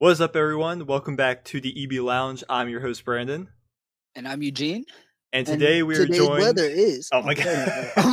What's up, everyone? Welcome back to the EB Lounge. I'm your host, Brandon. And I'm Eugene. And today we are joined. weather is. Oh my god!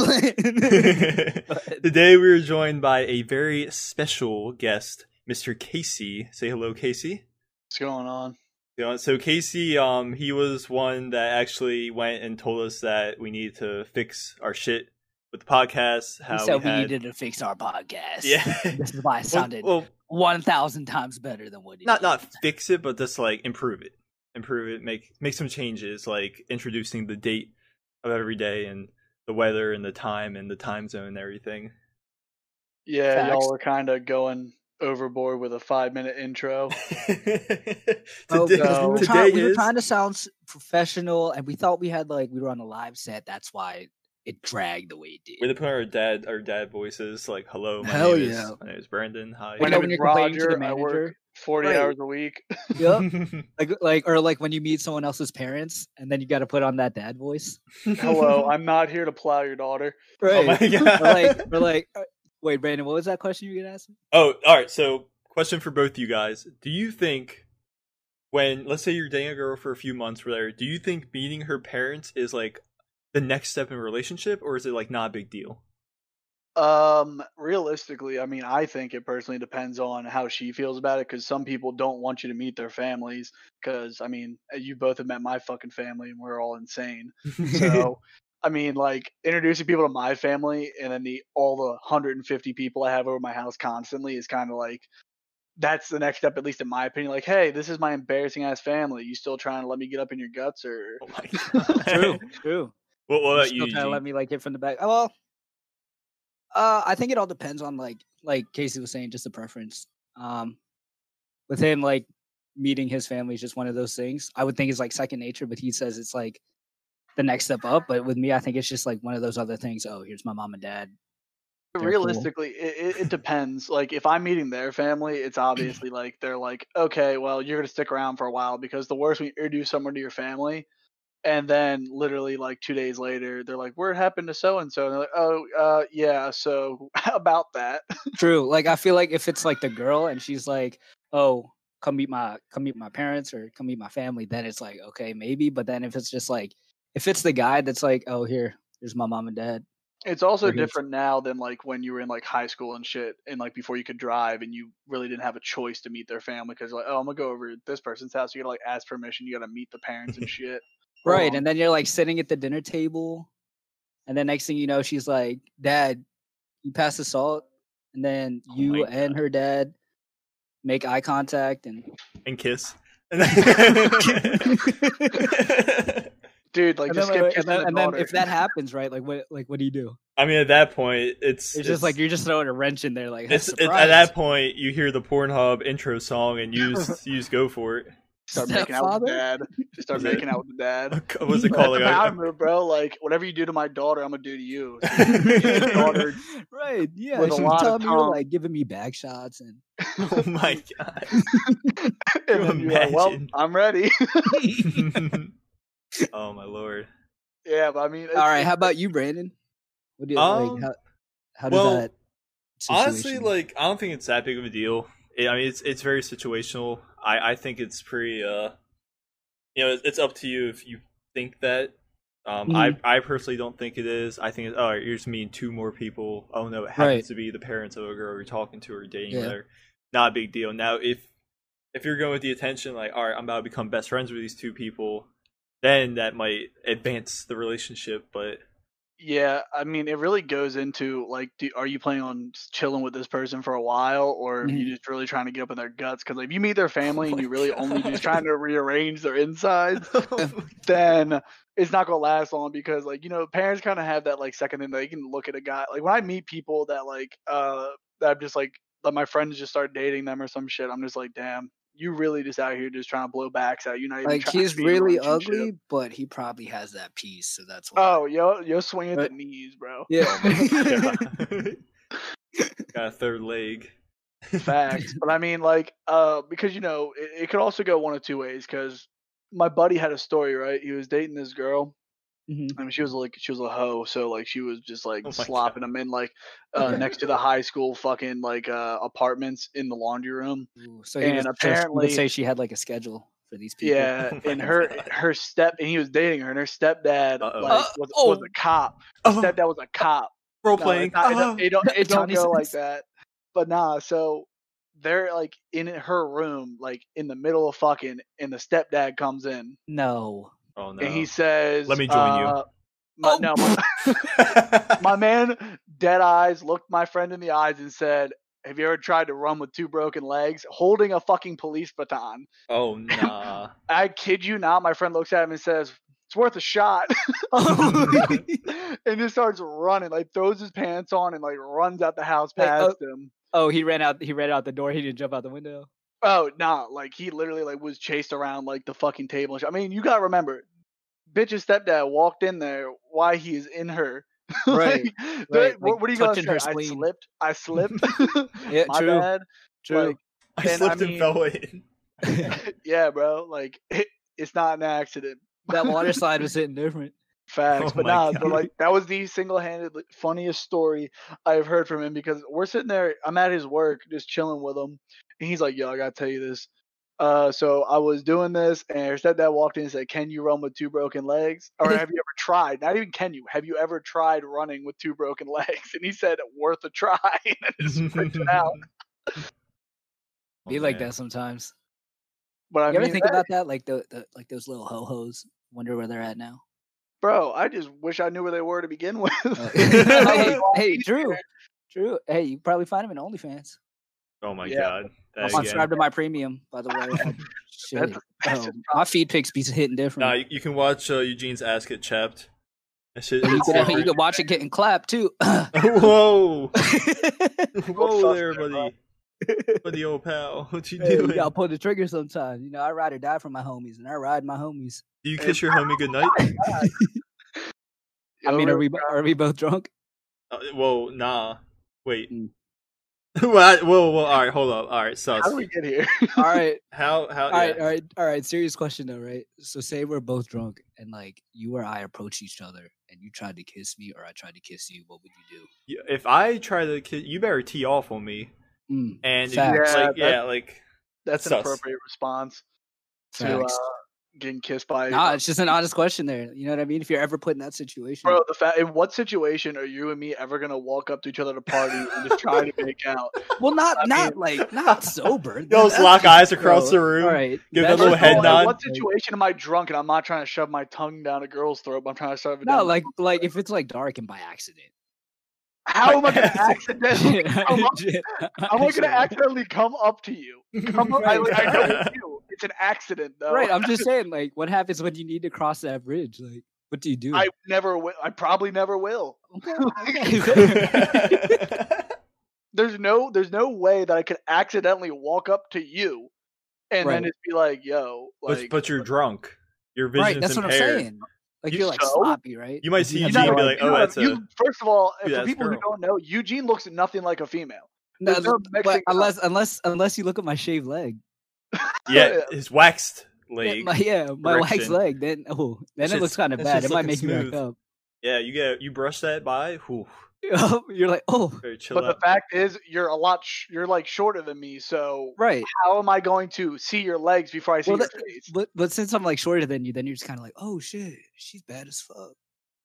today we are joined by a very special guest, Mr. Casey. Say hello, Casey. What's going on? You know, so Casey, um, he was one that actually went and told us that we needed to fix our shit with the podcast. How He said we, had... needed to fix our podcast. yeah. This is why it sounded well, well, one thousand times better than what it not not fix it, but just like improve it, improve it, make make some changes, like introducing the date of every day and the weather and the time and the time zone and everything. Yeah, Facts. y'all were kind of going overboard with a five minute intro. Oh, today, because we, were today trying, we were is trying to sound professional, and we thought we had like we were on a live set. That's why it dragged the way it did. we're putting our dad our dad voices like hello, my Hell name yeah. is my name is Brandon. Hi. My know name when is you're complaining to the Roger. I work 40 Right. hours a week. Yep. like like or like when you meet someone else's parents, and then you got to put on that dad voice. Hello, I'm not here to plow your daughter. Oh my Right. god. or like or like uh, wait, Brandon, what was that question you were gonna ask? me? Oh, all right. So, question for both you guys: Do you think, when let's say you're dating a girl for a few months, or whatever, do you think meeting her parents is like the next step in a relationship, or is it like not a big deal? Um, realistically, I mean, I think it personally depends on how she feels about it because some people don't want you to meet their families. Because, I mean, uh, you both have met my fucking family and we're all insane. So, I mean, like introducing people to my family and then the all the 150 people I have over my house constantly is kind of like that's the next step, at least in my opinion. Like, hey, this is my embarrassing ass family. You still trying to let me get up in your guts, or oh my god. True, true. What, what You about still you? trying let me like hit from the back. Oh, well, uh, I think it all depends on like like Casey was saying, just a preference. Um, with him, like meeting his family is just one of those things. I would think it's like second nature, but he says it's like the next step up. But with me, I think it's just like one of those other things. Oh, here's my mom and dad. They're cool. realistically, it, it, it depends. Like, if I'm meeting their family, it's obviously like they're like, okay, well, you're gonna stick around for a while because the worst when you introduce someone to your family. And then, literally, like two days later, they're like, "Where happened to so and so?" And they're like, "Oh, uh, yeah. So about that." True. Like I feel like if it's like the girl and she's like, "Oh, come meet my come meet my parents or come meet my family," then it's like, okay, maybe. But then if it's just like if it's the guy that's like, "Oh, here, here's my mom and dad." It's also different now than like when you were in like high school and shit, and like before you could drive, and you really didn't have a choice to meet their family because like, oh, I'm gonna go over to this person's house. You gotta like ask permission. You gotta meet the parents and shit. Right. Um, And then you're like sitting at the dinner table, and then next thing you know, she's like, "Dad, you pass the salt," and then Oh you and her dad make eye contact and and kiss. dude, like and just then, skip wait, and then, the and then if that happens, right? Like what like what do you do? I mean, at that point, it's It's, just like you're just throwing a wrench in there, like it's, it's at that point you hear the Pornhub intro song and you just, you just go for it. Start making out with the dad. Just start making out with the dad. What's it called? the Like, power a- move, bro. Like whatever you do to my daughter, I'm gonna do to you. Daughter- right? Yeah, with a she's lot of telling me to, tongue. like giving me back shots and oh my god. and then you're like, well, imagine? I'm ready. oh my lord. yeah, but I mean, all right. How about you, Brandon? What do you Um, like? How, how does well, that? Honestly, like I don't think it's that big of a deal. I mean, it's it's very situational. I I think it's pretty. Uh, you know, it's, it's up to you if you think that. Um, Mm-hmm. I I personally don't think it is. I think it's, oh, you're just meeting two more people. Oh no, it happens Right. to be the parents of a girl you're talking to or dating. Yeah. Not a big deal. Now, if if you're going with the attention, like, all right, I'm about to become best friends with these two people, then that might advance the relationship. But Yeah, I mean, it really goes into like, do, are you planning on chilling with this person for a while, or are Mhm. you just really trying to get up in their guts? Because if you meet their family and you really only just trying to rearrange their insides, oh then it's not gonna last long because like you know parents kind of have that like second thing they can look at a guy like when I meet people that like uh that I'm just like that my friends just start dating them or some shit I'm just like damn you really just out here just trying to blow backs out you not even like trying to he's be in a really ugly, but he probably has that piece, so that's why. oh yo yo swing at But- the knees bro yeah. God. Got a third leg. facts but I mean like uh because you know it, it could also go one of two ways because my buddy had a story right he was dating this girl Mhm. I mean, she was like she was a hoe, so like she was just like Oh slopping God. them in like uh, next to the high school fucking like uh, apartments in the laundry room. Ooh, so he And was, so she apparently- would say she had like a schedule for these people. Yeah, Oh and her her step and he was dating her, and her stepdad Uh-oh. like Uh, was, oh. was a cop. Her Oh, stepdad was a cop. role playing. it's it, Oh. don't, it don't it don't Johnny go like that. But nah, so they're like in her room, like in the middle of fucking, and the stepdad comes in No. Oh no. and he says, Let me join you. uh, My, Oh. No, my, my man, dead eyes, looked my friend in the eyes and said, "Have you ever tried to run with two broken legs, holding a fucking police baton?" oh nah. I kid you not. My friend looks at him and says, "It's worth a shot," and just starts running, like throws his pants on and like runs out the house oh- past him. oh, he ran out. He ran out the door. He didn't jump out the window. Oh, nah, like he literally like was chased around like the fucking table. I mean, you gotta remember, bitch's stepdad walked in there. Why he is in her? Right, Like, right, what, like, what are you gonna say? I slipped. I slipped. Yeah, My true. bad. True. Like, I And I slipped mean- and fell in. yeah, bro. Like it, it's not an accident. that water slide was hitting different. Facts, Oh but nah, but like that was the single-handed funniest story I've heard from him because we're sitting there. I'm at his work, just chilling with him, and he's like, "Yo, I gotta tell you this." Uh, so I was doing this, and her stepdad walked in and said, "Can you run with two broken legs? Or have you ever tried? Not even can you? Have you ever tried running with two broken legs?" And he said, "Worth a try." and just ripped out. Be Oh, like man. that sometimes. But I you ever mean, think that- about that? Like the, the like those little ho hos. Wonder where they're at now. bro, I just wish I knew where they were to begin with. Uh, hey, was a lot hey. Drew. Drew. Hey, you probably find him in OnlyFans. Oh my Yeah. god. That I'm subscribed to my premium, by the way. Shit. That's- that's Oh, my feed pics be hitting different. Nah, you, you can watch uh, Eugene's ass get chapped. That shit. you, can, you can watch it getting clapped too. Whoa, Go whoa fuck there, there, bro. buddy. buddy, old pal, what you Hey, you doing? gotta pull the trigger sometimes. You know, I ride or die for my homies, and I ride my homies. Do you kiss your homie goodnight? I mean, are we are we both drunk? Uh, whoa, nah. Wait. Mm. What? Whoa, whoa. All right, hold up. All right, sus. How do we get here? All right, How? How? all right, yeah. all right, all right. Serious question though, right? So, say we're both drunk, and like you or I approach each other, and you tried to kiss me, or I tried to kiss you. What would you do? If I try to kiss, you better tee off on me. Mm, And Facts. Yeah, like, that- yeah, like That's an appropriate response to uh, facts. Getting kissed by. Nah, uh, it's just an honest question there. You know what I mean? If you're ever put in that situation, Bro, the fact in what situation are you and me ever gonna walk up to each other at a party and just try to make out? well, not I not mean- like not sober. Those lock just- eyes across bro, the room. All right, give that that's little head nod. What situation am I drunk and I'm not trying to shove my tongue down a girl's throat? But I'm trying to shove it No, down. like like if it's like dark and by accident. how am I gonna accidentally? come up, how am I gonna shit. accidentally come up to you? Come up, I, I know it's you. It's an accident, though. Right, I'm just saying, like, what happens when you need to cross that bridge? Like, what do you do? I never will. I probably never will. Okay, okay. There's no, there's no way that I could accidentally walk up to you and then Right. just be like, "Yo, but, like." but you're drunk. Your vision's right, that's what I'm impaired. saying. Like You- you're like so? sloppy, right? You might see have Eugene and be like, "Oh, know, that's you, a first of all, for ass people who don't know, Eugene looks nothing like a female. No, no but unless unless unless you look at my shaved leg, yeah, his waxed yeah, leg. my yeah, my waxed leg, then oh, then it looks kind of bad. It might make you back smooth. up. Yeah, you get you brush that by. Whew, you're like, oh, very chill But out. the fact is, you're a lot. Sh- you're like shorter than me. So right. how am I going to see your legs before I see Well, your that- face? But but since I'm like shorter than you, then you're just kind of like, oh shit, she's bad as fuck.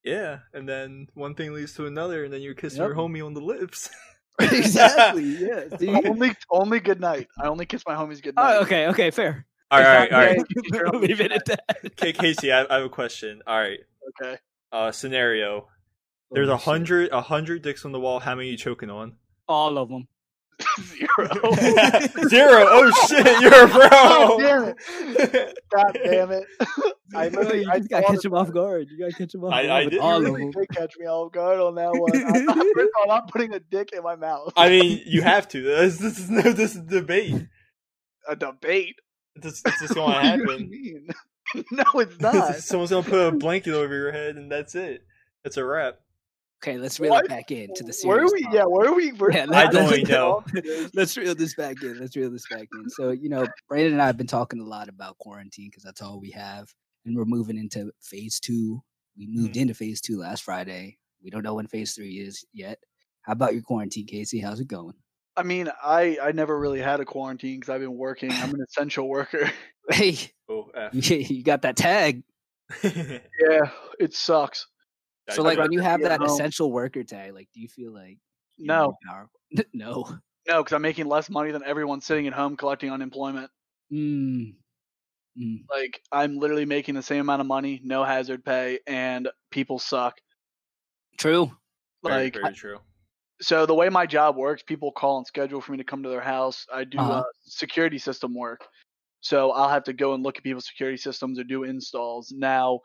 Yeah, and then one thing leads to another, and then you're kissing Yep. your homie on the lips. exactly. Yeah. see? only, only good night. I only kiss my homies good night. Oh, okay. Okay. Fair. all right, all right, all right. Leave it at that. Okay, Casey, I, I have a question. All right, Okay. uh, scenario. There's a hundred, a hundred dicks on the wall. How many you choking on? All of them. Zero. Zero. Oh shit, you're a God damn it! God damn it! I you literally, I just gotta catch him off guard. You gotta catch him off I- guard. I with did. all You of really them. did catch me off guard on that one. I, thought- first of all, I'm not putting a dick in my mouth. I mean, you have to. This, this is no, this is debate. a debate. This, this is going to What do you happen. mean? no, it's not. Someone's gonna put a blanket over your head, and that's it. That's a wrap. Okay, let's reel What? it back in to the series. Where are we? talk. Yeah, where are we? Where, Yeah, I let- don't let's- know. Let's reel this back in. Let's reel this back in. So, you know, Brandon and I have been talking a lot about quarantine because that's all we have. And we're moving into phase two We moved Mhm. into phase two last Friday. We don't know when phase three is yet. How about your quarantine, Casey? How's it going? I mean, I I never really had a quarantine because I've been working. I'm an essential worker. Hey, oh, F. you, you got that tag. yeah, it sucks. So I'd like when you have that essential worker tag, like do you feel like you're No, no. no, because I'm making less money than everyone sitting at home collecting unemployment. Mm. Mm. Like I'm literally making the same amount of money, no hazard pay, and people suck. True. very, Like very true. so the way my job works, people call and schedule for me to come to their house. I do Uh-huh. uh, security system work. So I'll have to go and look at people's security systems or do installs. Now,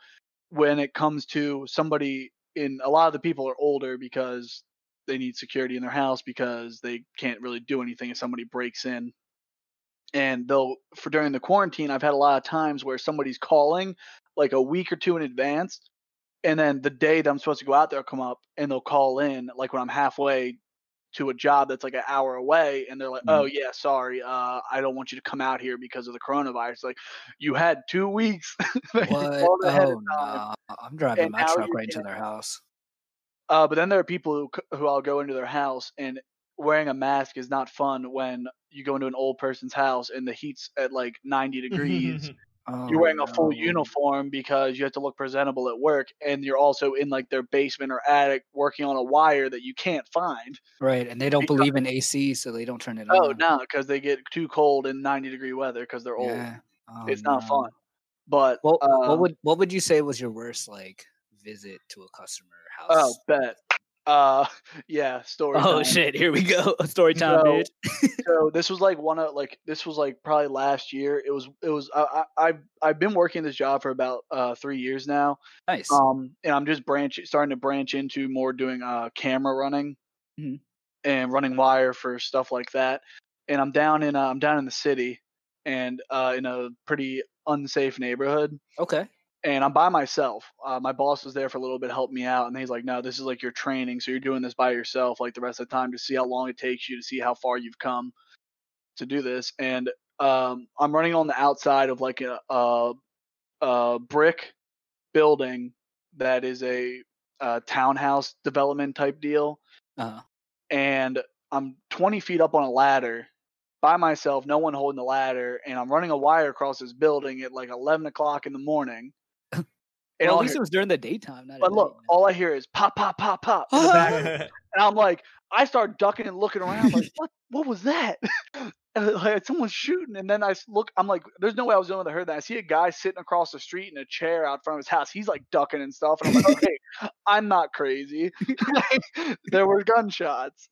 when it comes to somebody in a lot of the people are older because they need security in their house because they can't really do anything if somebody breaks in. And they'll for during the quarantine, I've had a lot of times where somebody's calling like a week or two in advance and then the day that I'm supposed to go out there come up and they'll call in like when I'm halfway to a job that's like an hour away and they're like, Mhm. "Oh yeah, sorry, uh, I don't want you to come out here because of the coronavirus." Like, you had two weeks. What? called ahead of Oh no! I'm driving my truck right into their house. Uh, but then there are people who who I'll go into their house and wearing a mask is not fun when you go into an old person's house and the heat's at like 90 degrees. Oh, you're wearing a full no. uniform because you have to look presentable at work and you're also in like their basement or attic working on a wire that you can't find. Right, and they don't because- believe in AC, so they don't turn it Oh on. Oh no, because they get too cold in 90 degree weather because they're old. Yeah. Oh, it's not no. fun. But What, what um, would what would you say was your worst like visit to a customer house? oh bet. Uh yeah, story. Oh time. shit! Here we go. Story time, So- bitch. so this was like one of like this was like probably last year. It was it was I, I I've I've been working this job for about uh three years now. Nice. Um and I'm just branch starting to branch into more doing uh camera running Mhm. and running wire for stuff like that. And I'm down in uh, I'm down in the city and uh in a pretty unsafe neighborhood. okay. And I'm by myself. Uh, my boss was there for a little bit, helped me out, and he's like, "No, this is like your training, so you're doing this by yourself, like the rest of the time, to see how long it takes you to see how far you've come to do this." And um, I'm running on the outside of like a, a, a brick building that is a, a townhouse development type deal, Uh, and I'm 20 feet up on a ladder by myself, no one holding the ladder, and I'm running a wire across this building at like 11 o'clock in the morning. And well, at least hear- it was during the daytime, not but look, man. all I hear is pop, pop, pop, pop. in the and I'm like, I start ducking and looking around, like, what? What was that? and like someone's shooting. And then I look, I'm like, there's no way I was the only one that heard that. I see a guy sitting across the street in a chair out front of his house. He's like ducking and stuff. And I'm like, okay, I'm not crazy. Like, there were gunshots.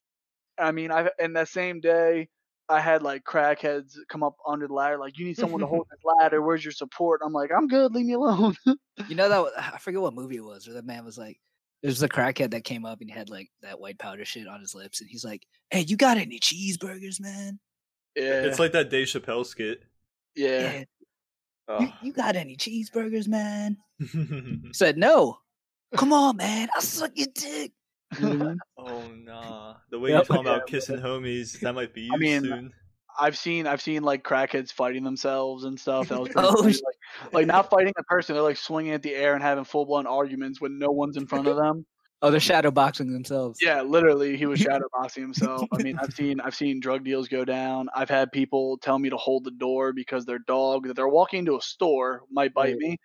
I mean, I in that same day. I had like crackheads come up under the ladder, like, you need someone to hold this ladder. Where's your support? I'm like, I'm good. Leave me alone. You know that I forget what movie it was, where the man was like, "There's a crackhead that came up and he had like that white powder shit on his lips, and he's like, "Hey, you got any cheeseburgers, man? yeah. It's like that Dave Chappelle skit. yeah. you, Oh. you got any cheeseburgers, man?" Said, "No." Come on, man, I'll suck your dick. You know I mean? oh nah. The way Yep. you're talking Yeah, about kissing homies, that might be you I mean, soon. I've seen I've seen like crackheads fighting themselves and stuff. That was Oh, funny, sh- like, like not fighting a person, they're like swinging at the air and having full blown arguments when no one's in front of them. oh, they're shadow boxing themselves. Yeah, literally, he was shadowboxing himself. I mean, I've seen I've seen drug deals go down. I've had people tell me to hold the door because their dog that they're walking into a store might bite Right. me.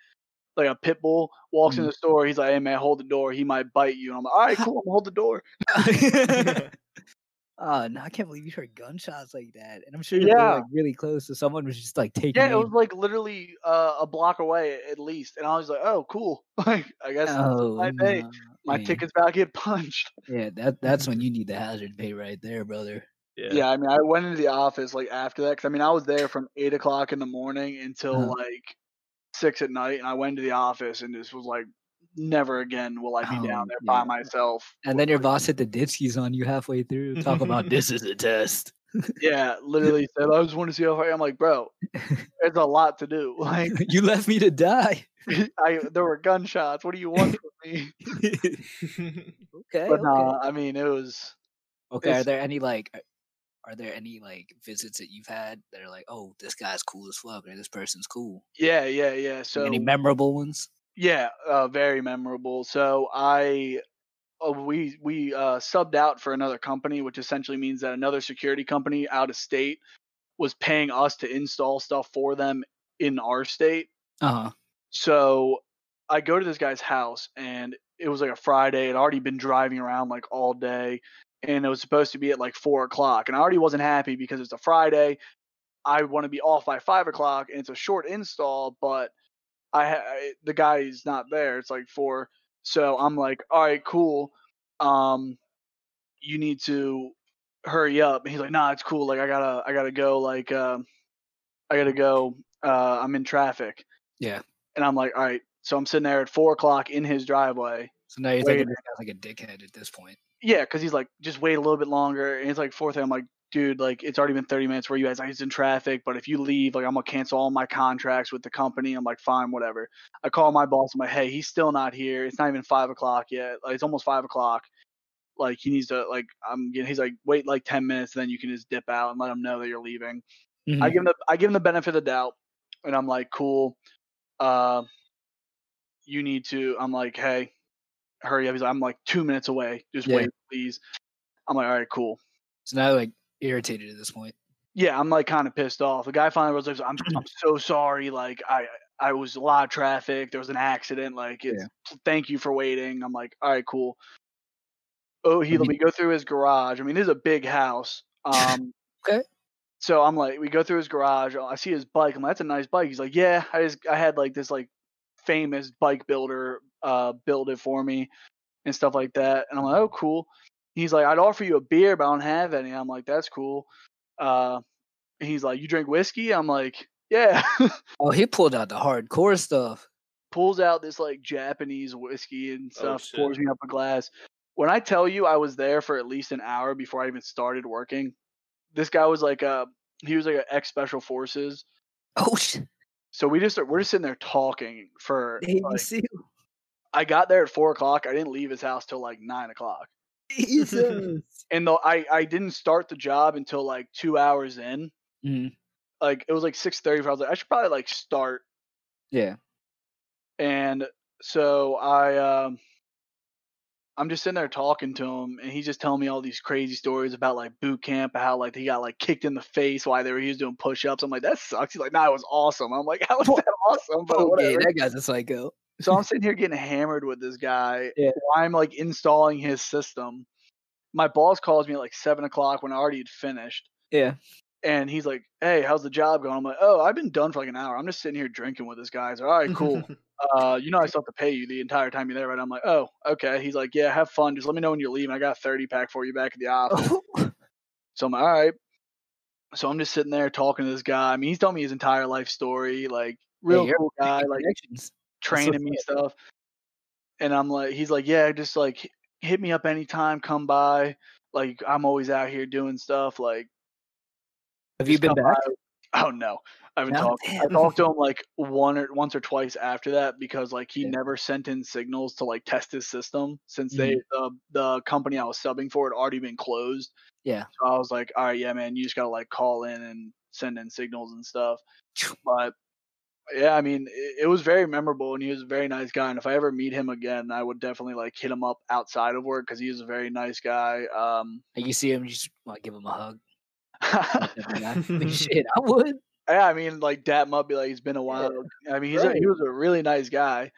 Like a pit bull walks in Mm. the store, he's like, "Hey man, hold the door. He might bite you." And I'm like, "All right, cool. I'm gonna hold the door." oh no, I can't believe you heard gunshots like that, and I'm sure you're Yeah. like really close, so someone was just like taking. Yeah, it was like literally uh, a block away at least, and I was like, "Oh, cool. Like, I guess Oh, my pay. no, my man. ticket's about to get punched." Yeah, that that's when you need the hazard pay right there, brother. Yeah. Yeah, I mean, I went into the office like after that because I mean, I was there from eight o'clock in the morning until Uh-huh. like six at night, and I went to the office and just was like, "Never again will I be Oh, down there by myself." And then your boss hit the ditskis on you halfway through. Talk about this is a test. Yeah, literally said, "I just want to see how far." I'm like, "Bro, there's a lot to do. Like, you left me to die. I there were gunshots. What do you want from me?" Okay. But okay. nah, I mean, it was. okay. Are there any like are there any like visits that you've had that are like, oh, this guy's cool as fuck or this person's cool? Yeah, yeah, yeah. So any memorable ones? Yeah, uh, very memorable. So I, uh, we we uh, subbed out for another company, which essentially means that another security company out of state was paying us to install stuff for them in our state. Uh huh. So I go to this guy's house, and it was like a Friday. I'd already been driving around like all day, and it was supposed to be at like four o'clock, and I already wasn't happy because it's a Friday. I want to be off by five o'clock, and it's a short install, but I, I the guy's not there. It's like four, so I'm like, all right, cool. Um, you need to hurry up. And he's like, nah, it's cool. Like I gotta, I gotta go. Like, um, I gotta go. Uh, I'm in traffic. Yeah. And I'm like, all right. So I'm sitting there at four o'clock in his driveway. So now you're Wait. thinking this guy's like a dickhead at this point. Yeah, because he's like, just wait a little bit longer. And it's like four thing. I'm like, dude, like it's already been 30 minutes where you guys, I was in traffic, but if you leave, like I'm gonna cancel all my contracts with the company. I'm like, fine, whatever. I call my boss. I'm like, hey, he's still not here. It's not even five o'clock yet. Like it's almost five o'clock. Like he needs to like I'm getting. He's like, wait like 10 minutes, and then you can just dip out and let him know that you're leaving. I Mhm. give him the I give him the benefit of the doubt, and I'm like, cool. Uh, you need to. I'm like, hey, hurry up. He's like, I'm like two minutes away. Just Yeah. wait, please. I'm like, all right, cool. So now like irritated at this point. Yeah, I'm like kind of pissed off. The guy finally was like, I'm I'm so sorry. Like I I was a lot of traffic. There was an accident. Like it's thank you for waiting. I'm like, all right, cool. Oh, he Have let me go through his garage. I mean, this is a big house. Um, Okay. So I'm like, we go through his garage. I see his bike. I'm like, that's a nice bike. He's like, yeah, I just I had like this like famous bike builder uh build it for me and stuff like that. And I'm like, oh, cool. He's like, I'd offer you a beer, but I don't have any. I'm like, that's cool. Uh, he's like, you drink whiskey? I'm like, yeah. Oh, he pulled out the hardcore stuff. Pulls out this like Japanese whiskey and Oh, stuff. shit. pours me up a glass. When I tell you, I was there for at least an hour before I even started working. This guy was like a he was like an ex special forces. Oh shit. So we just we're just sitting there talking for. Like- SEAL. I got there at four o'clock. I didn't leave his house till like nine o'clock. Jesus. and though I I didn't start the job until like two hours in. Mhm. Like it was like six thirty. I was like, I should probably like start. Yeah. And so I um I'm just sitting there talking to him, and he's just telling me all these crazy stories about like boot camp, how like he got like kicked in the face while they were he was doing push ups. I'm like, that sucks. He's like, nah, it was awesome. I'm like, how was that awesome? But Okay, whatever. that guy's a psycho. So I'm sitting here getting hammered with this guy. Yeah. I'm like installing his system. My boss calls me at like seven o'clock when I already had finished. Yeah. And he's like, Hey, how's the job going? I'm like, Oh, I've been done for like an hour. I'm just sitting here drinking with this guy. He's like, All right, cool. uh, you know I still have to pay you the entire time you're there, right? I'm like, Oh, okay. He's like, Yeah, have fun. Just let me know when you're leaving. I got a 30 pack for you back at the office. So I'm like, all right. So I'm just sitting there talking to this guy. I mean, he's telling me his entire life story, like real you're cool guy, like. Training me stuff. And I'm like, he's like, yeah, just like hit me up anytime, come by. Like I'm always out here doing stuff. Like, Have you been back? by. Oh no, I haven't No? talked. I talked to him like one or once or twice after that because like he Yeah. never sent in signals to like test his system since Mm-hmm. they the the company I was subbing for had already been closed. Yeah. So I was like, all right, yeah, man, you just gotta like call in and send in signals and stuff. But yeah, I mean, it, it was very memorable, and he was a very nice guy. And if I ever meet him again, I would definitely like hit him up outside of work because he was a very nice guy. Um, And you see him, you just to give him a hug. Shit, I would. Yeah, I mean, like dap might be like, it's been a while. I mean, he's a, he was a really nice guy,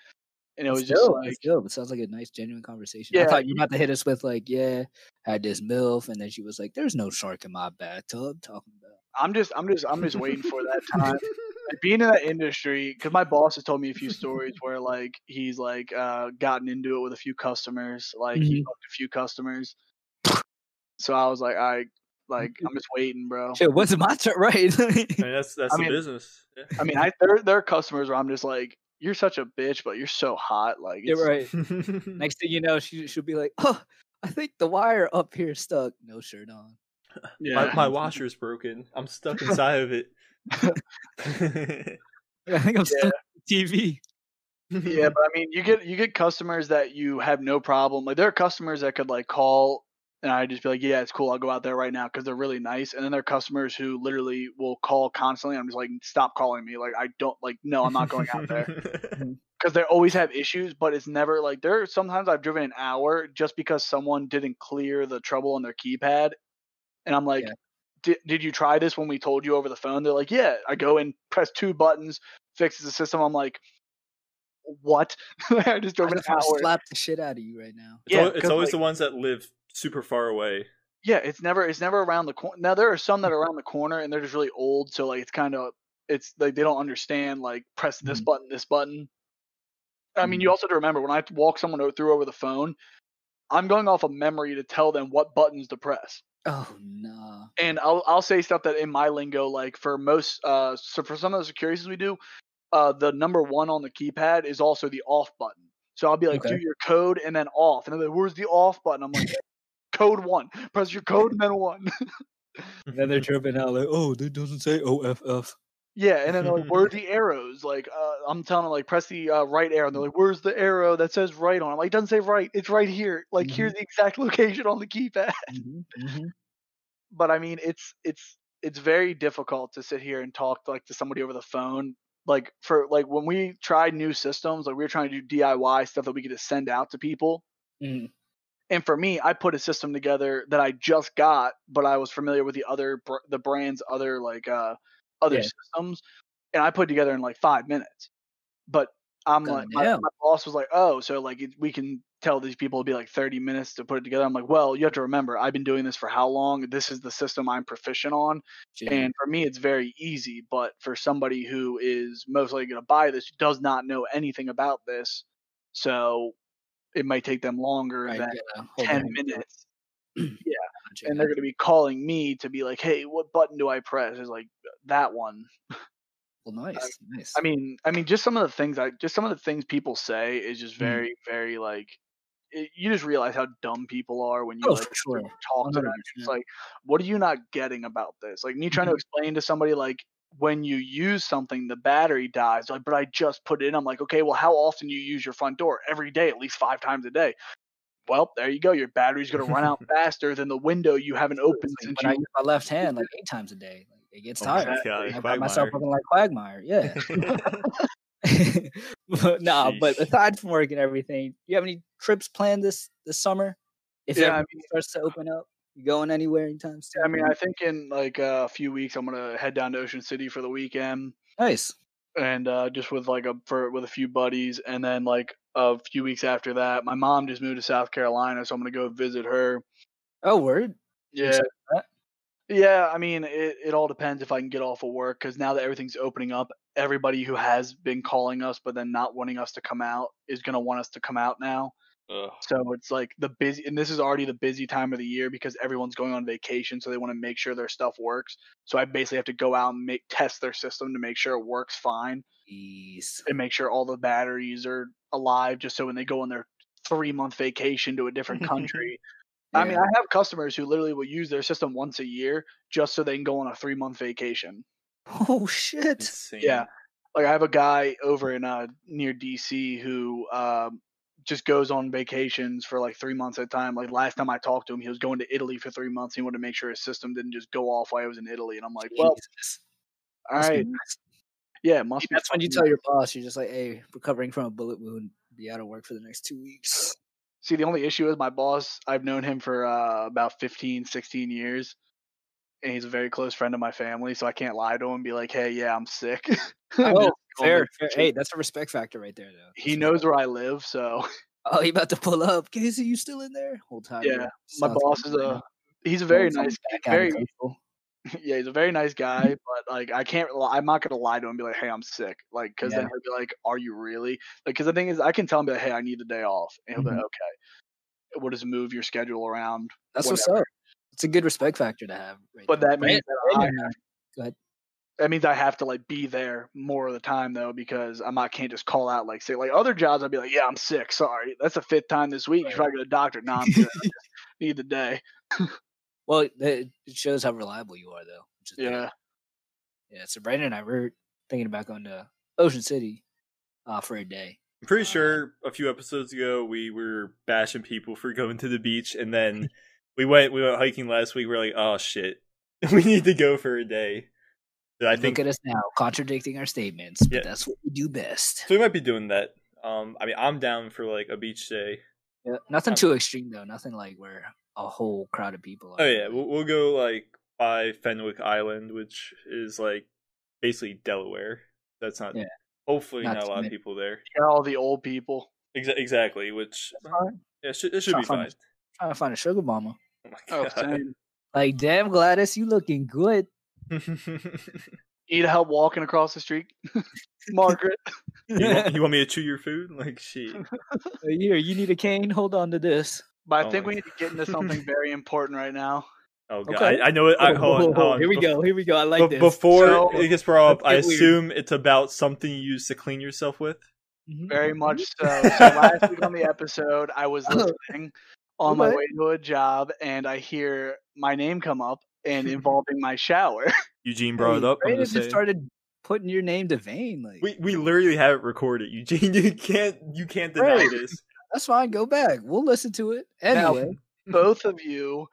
and it was just Still, like, it sounds like a nice, genuine conversation. I Yeah. thought you were about to hit us with like, yeah, had this milf, and then she was like, "There's no shark in my bathtub." Talking about. I'm just, I'm just, I'm just waiting for that time. Like, being in that industry, because my boss has told me a few stories where like he's like uh, gotten into it with a few customers, like he Mhm. fucked a few customers. So I was like, I like, I'm just waiting, bro. Shit, when's it my turn? Right. I mean, that's that's I the mean- business. Yeah. I mean, I there there are customers where I'm just like, you're such a bitch, but you're so hot. Like, You're it's- right. Next thing you know, she she'll be like, "Oh, I think the wire up here stuck. No shirt on." Yeah. my, my washer's broken. I'm stuck inside of it. I think I'm stuck TV. yeah, but I mean, you get you get customers that you have no problem. Like there are customers that could like call, and I just be like, yeah, it's cool. I'll go out there right now because they're really nice. And then there are customers who literally will call constantly. I'm just like, stop calling me. Like I don't like. No, I'm not going out there. because they always have issues, but it's never like there. Are sometimes I've driven an hour just because someone didn't clear the trouble on their keypad, and I'm like, Yeah. Did, did you try this when we told you over the phone? They're like, yeah. I go and press two buttons, fixes the system. I'm like, what? I just I drove an just want to hour. slap the shit out of you right now. It's, Yeah, al- it's 'cause, always like- the ones that live super far away. Yeah, it's never it's never around the corner. Now there are some that are around the corner and they're just really old, so like it's kind of it's like they don't understand like press this Mhm. button, this button. I mean, you also have to remember when I walk someone o- through over the phone, I'm going off of memory to tell them what buttons to press. Oh no. and I'll I'll say stuff that in my lingo, like for most, uh, so for some of the securities we do, uh, the number one on the keypad is also the off button. So I'll be like, Okay. do your code and then off, and they're like, where's the off button? I'm like, code one, press your code and then one. and then they're tripping out like, oh, that doesn't say OFF. Yeah, and then they're like, where are the arrows? Like, uh, I'm telling them like, press the uh, right arrow, and they're like, where's the arrow that says right on? I'm like, it doesn't say right, it's right here. Like, Mhm. here's the exact location on the keypad. Mm-hmm. but I mean, it's it's it's very difficult to sit here and talk like to somebody over the phone. Like for like when we tried new systems, like we were trying to do DIY stuff that we could just send out to people. Mhm. And for me, I put a system together that I just got, but I was familiar with the other br- the brand's other like uh other Yeah. systems, and I put together in like five minutes. But I'm like, my, my boss was like, "Oh, so like it, we can tell these people it'd be like 30 minutes to put it together." I'm like, "Well, you have to remember, I've been doing this for how long? This is the system I'm proficient on, and for me, it's very easy. But for somebody who is mostly going to buy this, does not know anything about this, so it might take them longer Right, than yeah, 10 on. minutes." And they're going to be calling me to be like, "Hey, what button do I press?" Is like that one. well, nice, nice. I mean, I mean, just some of the things I just some of the things people say is just Mm. very, very like. It, you just realize how dumb people are when you Oh, like sure. talk to them. It's like, what are you not getting about this? Like me trying to Mhm. explain to somebody like when you use something, the battery dies. Like, but I just put it in. I'm like, okay, well, how often do you use your front door? Every day, at least five times a day. Well, there you go. Your battery's gonna run out faster than the window you haven't opened like since when I use my left hand like eight times a day. Like it gets Oh tired. I find myself looking like Quagmire. Yeah. but nah, but aside from work and everything, do you have any trips planned this this summer? If Yeah, I everything starts to open up, you going anywhere anytime soon? I mean, I think in like a few weeks, I'm gonna head down to Ocean City for the weekend, nice. and uh, just with like a for with a few buddies, and then like a few weeks after that, my mom just moved to South Carolina, so I'm gonna go visit her. Oh, word. Yeah, excited for that? yeah. I mean, it it all depends if I can get off of work because now that everything's opening up, everybody who has been calling us but then not wanting us to come out is gonna want us to come out now. Ugh. So it's like the busy, and this is already the busy time of the year because everyone's going on vacation, so they want to make sure their stuff works. So I basically have to go out and make test their system to make sure it works fine Jeez. and make sure all the batteries are alive, just so when they go on their three month vacation to a different country. I mean, I have customers who literally will use their system once a year just so they can go on a three month vacation. Oh shit. Insane. Yeah. Like I have a guy over in uh near DC who um just goes on vacations for like three months at a time. Like last time I talked to him, he was going to Italy for three months. He wanted to make sure his system didn't just go off while he was in Italy. And I'm like, well, Jesus. all Must right, nice. Yeah, it must be. That's when you tell your boss, you're just like, hey, recovering from a bullet wound, be out of work for the next two weeks. See, the only issue is my boss. I've known him for uh, about 15, 16 years, and he's a very close friend of my family. So I can't lie to him and be like, hey, yeah, I'm sick. Oh, fair, fair. Hey, that's a respect factor right there, though. He knows where I live, so Oh, he about to pull up. Casey, you still in there? Whole time. Yeah, my boss is a. He's a very nice, back out of very. yeah, he's a very nice guy, but like I can't, I'm not gonna lie to him and be like, hey, I'm sick, like, because then he'll be like, are you really? Like, because the thing is, I can tell him, be like, hey, I need the day off, and he'll be Mhm. like, okay, we'll just move your schedule around. That's what's up. It's a good respect factor to have. Right But that means that I have, Go ahead. that means I have to like be there more of the time though, because I'm not can't just call out like say like other jobs. I'd be like, yeah, I'm sick. Sorry, that's the fifth time this week. You should probably go to the doctor. Nah, I'm good. I just need the day. Well, it shows how reliable you are, though. Which is good. Yeah. Yeah. So Brandon and I were thinking about going to Ocean City uh, for a day. I'm pretty Uh, sure a few episodes ago we were bashing people for going to the beach, and then we went we went hiking last week. We're like, oh shit, we need to go for a day. So I Look think at us now, contradicting our statements, but Yeah. that's what we do best. so. We might be doing that Um, I mean, I'm down for like a beach day. Yeah, nothing Um, too extreme though. Nothing like where a whole crowd of people. Oh yeah, we'll, we'll go like by Fenwick Island, which is like basically Delaware. That's not. Yeah. Hopefully, Not not, a too lot of people there. Got all the old people. Exa- exactly, which uh, Fine. yeah, should, it should be fine. a- trying to find a sugar mama. Oh my Oh, god. same. Like, damn, Gladys, you looking good. Need help walking across the street, Margaret? you, want, you want me to chew your food? Like shit. Here, you need a cane. Hold on to this. But I Oh think we need to get into something very important right now. Oh god, Okay. I, I know it. I, hold on, hold on. Here we go. Here we go. I like be- this. Before So- it gets brought up, I Let's weird. assume it's about something you use to clean yourself with. Mhm. Very much so. So last week on the episode, I was listening on my Okay. way to a job, and I hear my name come up and involving my shower. Eugene brought it up. I'm just just started putting your name to Vane. Like, We we literally have it recorded, Eugene. You can't you can't deny Right. this. That's fine. Go back. We'll listen to it Now- anyway. Both of you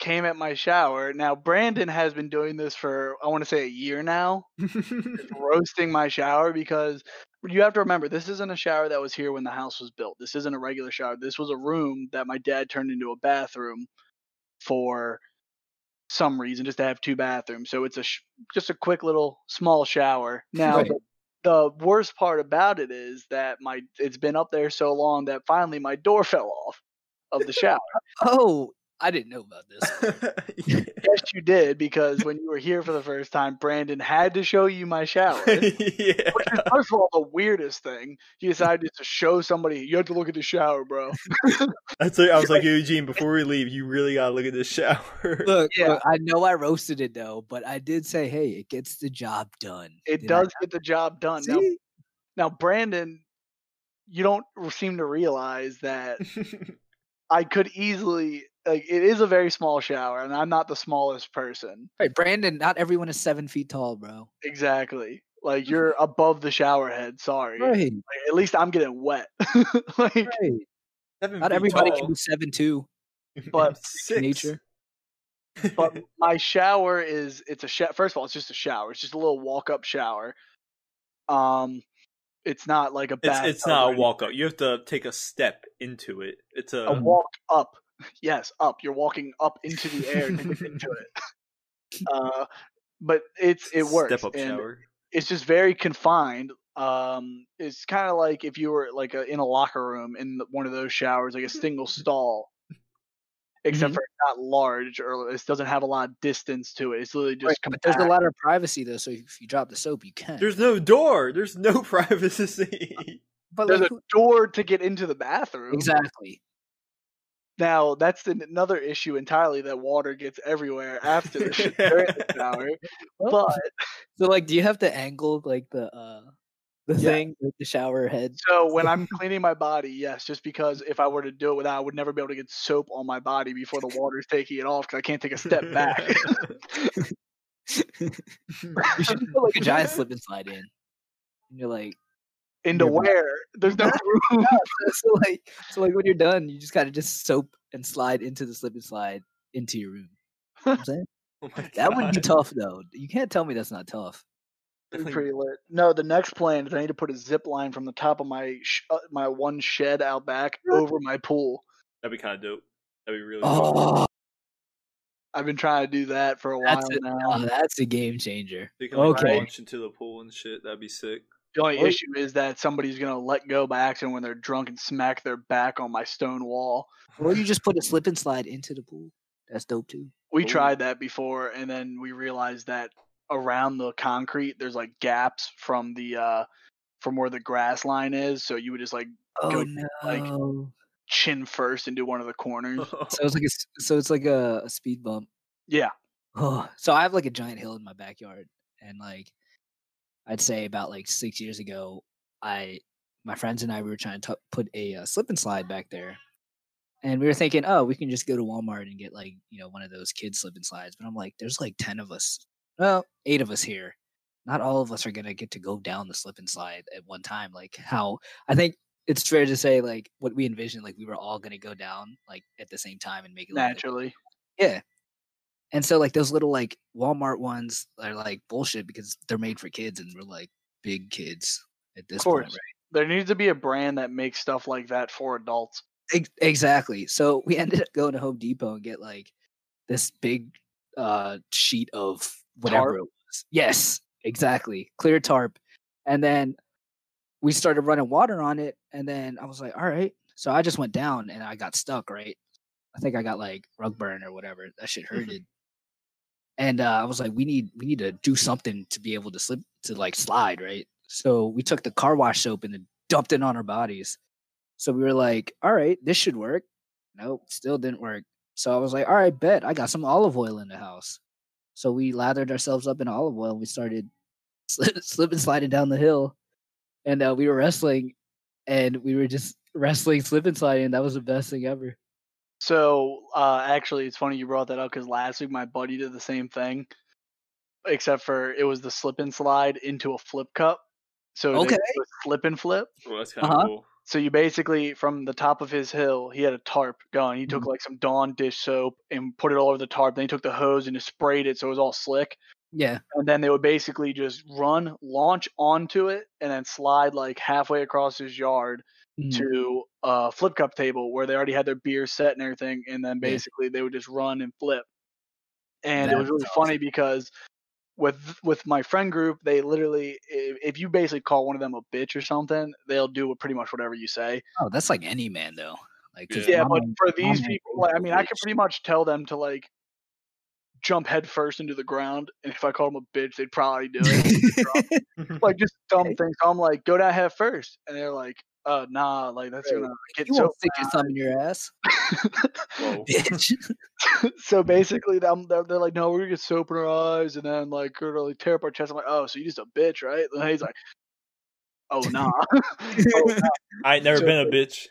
came at my shower. Now Brandon has been doing this for I want to say a year now. roasting my shower because you have to remember this isn't a shower that was here when the house was built. This isn't a regular shower. This was a room that my dad turned into a bathroom for some reason, just to have two bathrooms. So it's a sh- just a quick little small shower. Now Right. The, worst part about it is that my it's been up there so long that finally my door fell off of the shower. Oh, I didn't know about this. yes, you did because when you were here for the first time, Brandon had to show you my shower. yeah. Which is, first of all, the weirdest thing. He decided to show somebody, you have to look at the shower, bro. That's like, I was like, Eugene, before we leave, you really gotta look at this shower. Look, Yeah. look, I know I roasted it though, but I did say, hey, it gets the job done. It Did I does get the job done. not? Now, now, Brandon, you don't seem to realize that I could easily, like, it is a very small shower, and I'm not the smallest person. Hey, Brandon. Not everyone is seven feet tall, bro. Exactly. Like, you're above the shower head. Sorry. Right, Like, at least I'm getting wet. like, right. Seven Not everybody tall. can be seven two. but six. nature. but my shower is it's a sh- first of all it's just a shower it's just a little walk up shower um it's not like a it's it's not a walk up. You have to take a step into it. It's a, a walk up yes up you're walking up into the air to get into it uh but it's it works step up and shower. it's just very confined um it's kind of like if you were like a, in a locker room in the- one of those showers like a single stall except Mhm. for it's not large or it doesn't have a lot of distance to it it's literally just Right, but there's a lot of privacy though, so if you drop the soap, you can. There's no door. There's no privacy. but there's like, a door to get into the bathroom. exactly. Now that's the, another issue entirely that water gets everywhere after the sh- shower. But so like, do you have to angle like the uh the Yeah. thing with the shower head? so when I'm cleaning my body, yes, just because if I were to do it without, I would never be able to get soap on my body before the water's taking it off because I can't take a step back. You should put like a giant slip and slide in. And you're like, Into Your body. where? There's no room. so like, so like when you're done, you just gotta just soap and slide into the slip and slide into your room. You know what I'm saying? Oh my That would be tough though. You can't tell me that's not tough. Definitely- pretty lit. No, the next plan is I need to put a zip line from the top of my sh- uh, my one shed out back over my pool. That'd be kind of dope. That'd be really. dope. Oh, I've been trying to do that for a while that's a, now. oh, that's a game changer. They can like Okay. launch into the pool and shit. That'd be sick. The only Oh. issue is that somebody's gonna let go by accident when they're drunk and smack their back on my stone wall. Or you just put a slip and slide into the pool. That's dope too. We Ooh. tried that before, and then we realized that around the concrete, there's like gaps from the uh from where the grass line is. So you would just like Oh Go, no! like- chin first into one of the corners. so it's like a so it's like a, a speed bump. Yeah, Oh, so I have like a giant hill in my backyard, and like I'd say about like six years ago, I my friends and I we were trying to put a uh, slip and slide back there, and we were thinking, oh, we can just go to Walmart and get like you know one of those kids slip and slides. But I'm like, there's like ten of us, well, eight of us here. Not all of us are gonna get to go down the slip and slide at one time. Like how I think it's fair to say like what we envisioned, like we were all gonna go down like at the same time and make it look like naturally. yeah. And so like those little like Walmart ones are like bullshit because they're made for kids and we're like big kids at this point, course. There needs to be a brand that makes stuff like that for adults. Ex- exactly. So we ended up going to Home Depot and get like this big uh sheet of whatever Tarp? it was. Yes, exactly. Clear tarp. And then we started running water on it. And then I was like, all right. So I just went down and I got stuck, right? I think I got like rug burn or whatever. That shit hurted. And uh, I was like, we need we need to do something to be able to slip to like slide, right? So we took the car wash soap and then dumped it on our bodies. So we were like, all right, this should work. Nope, still didn't work. So I was like, all right, bet I got some olive oil in the house. So we lathered ourselves up in olive oil. We started slipping, slip sliding down the hill, and uh, we were wrestling, and we were just wrestling, slip and sliding. That was the best thing ever. So uh, actually, it's funny you brought that up because last week my buddy did the same thing, except for it was the slip and slide into a flip cup. So they Okay. do a slip and flip. Well, that's kind of Uh-huh. cool. So you basically from the top of his hill, he had a tarp going. He took Mhm. like some Dawn dish soap and put it all over the tarp. Then he took the hose and just sprayed it so it was all slick. Yeah. And then they would basically just run, launch onto it, and then slide like halfway across his yard Mhm. to a flip cup table where they already had their beer set and everything. And then Yeah. basically they would just run and flip. And it was really funny because with with my friend group, they literally if, if you basically call one of them a bitch or something, they'll do pretty much whatever you say. Oh, that's like any man though. Like Yeah, Yeah, but for these people, like, I mean, I could bitch. pretty much tell them to like jump headfirst into the ground, and if I called them a bitch, they'd probably do it. like just dumb things. So I'm like, go down head first, and they're like, uh, nah, like that's Right. gonna get you so. won't stick your thumb in your ass, bitch. so basically, them they're, they're like, no, we're gonna get soap in our eyes, and then like we're gonna like, tear up our chest. I'm like, oh, so you just a bitch, right? And he's like, oh nah, oh, nah. I ain't never So- been a bitch.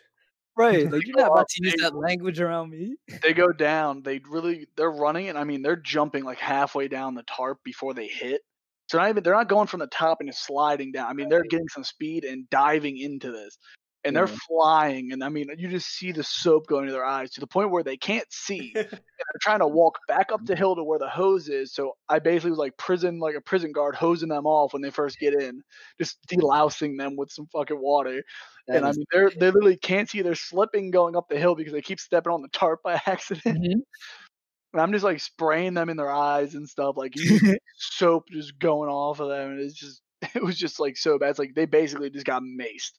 right. Like you're not about to use that language around me. they go down. They really they're running, and I mean they're jumping like halfway down the tarp before they hit. So not even they're not going from the top and just sliding down. I mean they're getting some speed and diving into this, and they're Yeah. flying. And I mean you just see the soap going to their eyes to the point where they can't see. and they're trying to walk back up the hill to where the hose is. So I basically was like prison, like a prison guard, hosing them off when they first get in, just delousing them with some fucking water. That and I mean, they're they literally can't see. They're slipping going up the hill because they keep stepping on the tarp by accident. Mhm. And I'm just like spraying them in their eyes and stuff. Like soap just going off of them, and it's just it was just like so bad. It's like they basically just got maced.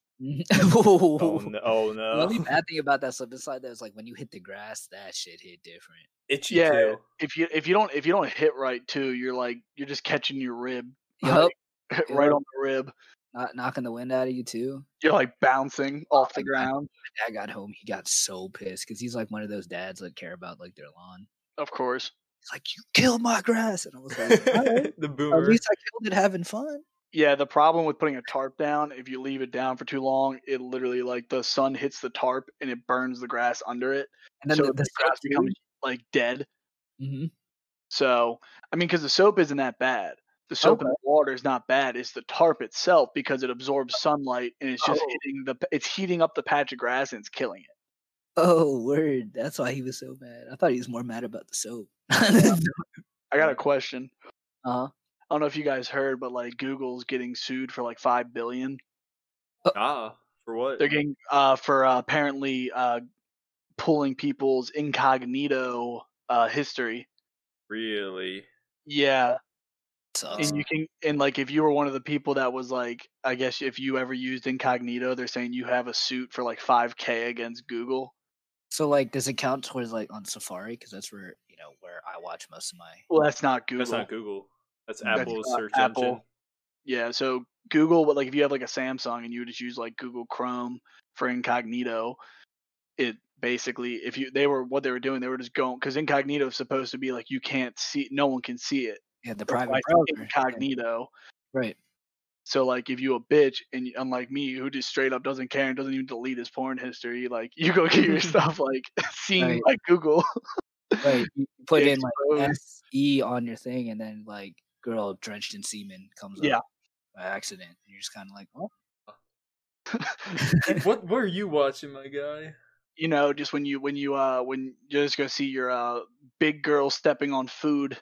Oh oh, no! Oh The only bad thing about that slip and slide though is like when you hit the grass, that shit hit different. Itchy Yeah. too. If you if you don't if you don't hit right too, you're like you're just catching your rib Yup. right Yep. on the rib. Not knocking the wind out of you too. You're like bouncing off the Like, I- ground. Dad got home, he got so pissed because he's like one of those dads that care about like their lawn. Of course. He's like, "You killed my grass," and I was like, "All right, the boomer. "At least I killed it having fun." Yeah, the problem with putting a tarp down, if you leave it down for too long, it literally like the sun hits the tarp and it burns the grass under it. And then so the, the, the grass becomes like dead. hmm So I mean, because the soap isn't that bad. The soap Okay. the water is not bad. It's the tarp itself because it absorbs sunlight and it's just Oh. hitting the. It's heating up the patch of grass and it's killing it. Oh, word! That's why he was so mad. I thought he was more mad about the soap. I got a question. uh, I don't know if you guys heard, but like Google's getting sued for like five billion. ah, for what? They're getting uh for uh, apparently uh pulling people's incognito uh history. really? Yeah, sucks. and you can and like if you were one of the people that was like, I guess if you ever used incognito, they're saying you have a suit for like five k against Google. So, like, does it count towards like on Safari? Because that's where you know where I watch most of my. Well, that's not Google. That's not Google. That's mm, That's Apple's not search Apple. engine. Yeah, so Google, but like if you have like a Samsung and you would just use like Google Chrome for incognito, it basically if you they were what they were doing, they were just going because incognito is supposed to be like you can't see, no one can see it. Yeah, the private browser. incognito. Right. So like if you a bitch and unlike me who just straight up doesn't care and doesn't even delete his porn history, like you go get your stuff like seen Right. by Google. Right. You put in like S E on your thing, and then like girl drenched in semen comes Yeah. up by accident, and you're just kind of like, oh. what what are you watching, my guy? you know, just when you when you uh when you just go see your uh big girl stepping on food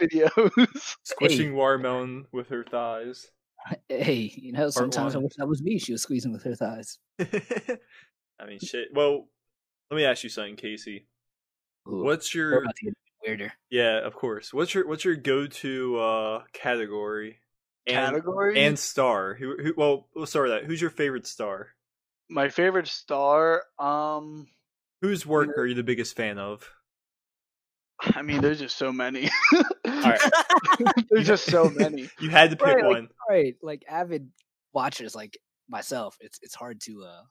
videos. Squishing watermelon with her thighs. Hey, you know, sometimes I wish that was me. She was squeezing with her thighs. I mean, shit. Well, let me ask you something, Casey. Ooh, What's your about to get weirder. yeah? Of course. What's your what's your go to uh category and Category and star? Who, who well, we'll start with that. Who's your favorite star? my favorite star. Um, Whose work are you the biggest fan of? I mean, there's just so many. right. there's just so many. You had to pick Right, like- one. Right, like avid watchers like myself, it's it's hard to uh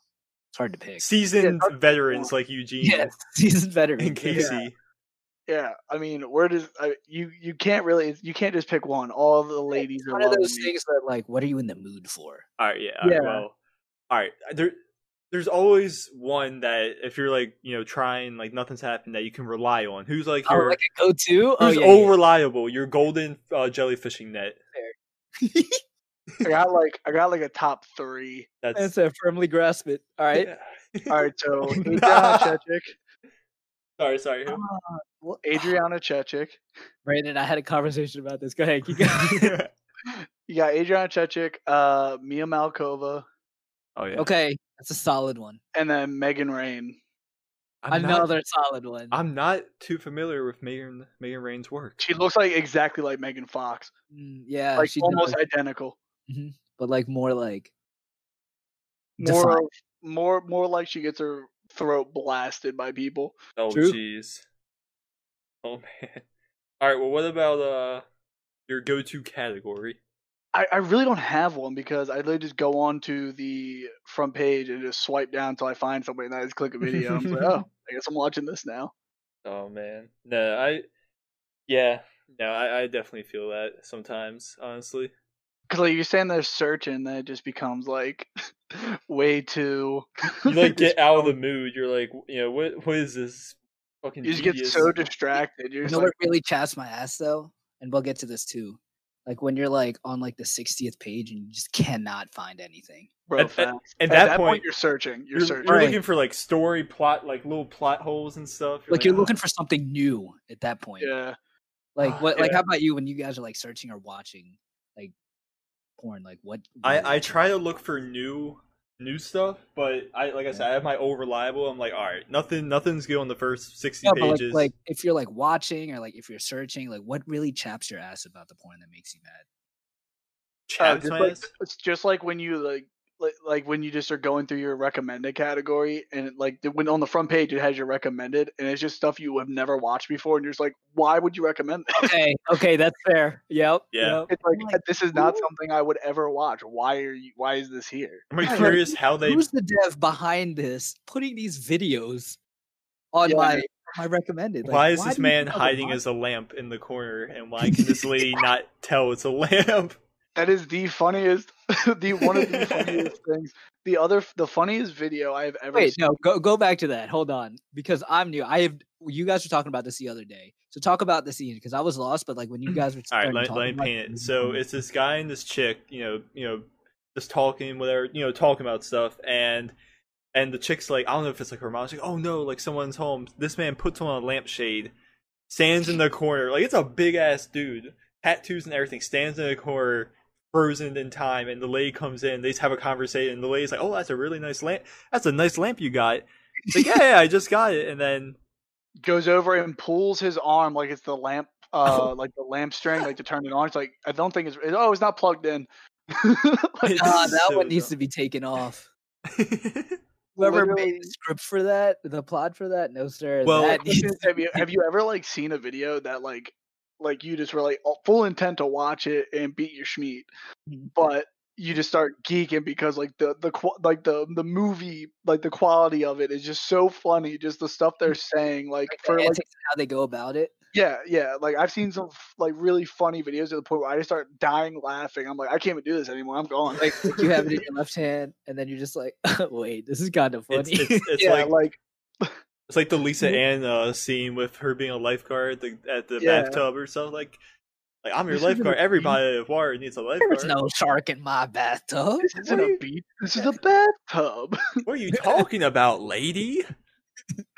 it's hard to pick. Seasoned that's- veterans like Eugene Yes, seasoned veterans. and Casey. Yeah, I mean, where does I, you you can't really you can't just pick one. All the ladies It's are one of those me. things that like, what are you in the mood for? All right, yeah. all right, Yeah. well, all right. There, there's always one that if you're like you know trying like nothing's happened that you can rely on. Who's like Oh, your like a go-to? Oh, who's yeah, all reliable? Your golden uh, jellyfishing net. Yeah. I got like I got like a top three. That's That's a firmly grasp it. All right. Yeah. All right, so Adriana Chechik, Sorry, sorry. who? Uh, well, Adriana Chechik. Brandon, I had a conversation about this. Go ahead, keep going. You got Adriana Chechik, uh, Mia Malkova, oh yeah. okay, that's a solid one. and then Megan Rain. I'm not, Another solid one. I'm not too familiar with Megan Megan Rain's work. She looks like exactly like Megan Fox, Mm, yeah, like she almost does, identical. But like more like More, defined. more, more like she gets her throat blasted by people. Oh jeez. Oh man. All right. Well, what about uh your go-to category? I, I really don't have one because I literally just go on to the front page and just swipe down until I find somebody and I just click a video. I'm like, oh, I guess I'm watching this now. Oh man. No, I. Yeah. No, I, I definitely feel that sometimes. Honestly. Because like you're saying they're searching, then it just becomes like way too. You like get out of the mood. You're like, you know, what what is this? Fucking. You just get so distracted. You're You know like, what really chaps my ass though, and we'll get to this too. Like when you're like on like the 60th page and you just cannot find anything. bro, at- at- At, At that, point, you're searching. You're, you're, searching. you're Right. looking for like story plot, like little plot holes and stuff. Like you're "Oh, looking for something new at that point. Yeah. Like Ah, what? Like how about you when you guys are like searching or watching like porn? Like what? really I I try to look for new new stuff, but I like I said, I have my old reliable. I'm like, all right, nothing nothing's good on the first sixty No, but like, pages. like if you're like watching or like if you're searching, like what really chaps your ass about the porn that makes you mad? Uh, chaps just my like, ass. it's just like when you like, like like when you just are going through your recommended category and it, like when on the front page it has your recommended and it's just stuff you have never watched before and you're just like why would you recommend this? Okay, okay, that's fair. Yep. Yeah. yep. it's like, oh like, this is not who- something I would ever watch. Why are you why is this here? I'm Yeah, curious how they. Who's the dev behind this? Putting these videos on Yeah. my my recommended. Like, Why is do this man hiding as a lamp in the corner, and why can this lady not tell it's a lamp? That is the funniest the one of the funniest things. The other the funniest video I have ever Wait, seen. no, go go back to that. Hold on, because I'm new. I have you guys were talking about this the other day, so talk about the scene because I was lost. But like when you guys were All right, let, talking let me about paint it. So it's this guy and this chick, you know, you know, just talking, whatever, you know, talking about stuff, and and the chick's like, I don't know if it's like her mom. She's like, oh no, like someone's home. This man puts on a lampshade, stands in the corner, like it's a big ass dude, tattoos and everything, stands in the corner, frozen in time, and the lady comes in. They just have a conversation, and the lady's like, oh, that's a really nice lamp. That's a nice lamp you got. It's like, yeah, yeah, I just got it, and then goes over and pulls his arm like it's the lamp Oh. uh like the lamp string like to turn it on. It's like I don't think it's oh it's not plugged in. Like, It's Ah, that so one needs dumb. to be taken off. Whoever made the script for that, the plot for that, no sir. Well, that needs have you have you ever like seen a video that like like you just were like full intent to watch it and beat your schmeat, Mhm. but you just start geeking because like the the like the the movie like the quality of it is just so funny. Just the stuff they're saying like like, for like how they go about it. yeah yeah like I've seen some like really funny videos to the point where I just start dying laughing. I'm like I can't even do this anymore. I'm gone. Like, like you have it in your left hand, and then you're just like, wait, this is kind of funny. it's, it's, it's yeah, like like It's like the Lisa Mhm. Ann uh, scene with her being a lifeguard at the, at the Yeah. bathtub or something. Like, like I'm your This lifeguard. beach. Everybody with water needs a lifeguard. There's no shark in my bathtub. this isn't a beach. This is a bathtub. What are you talking about, lady?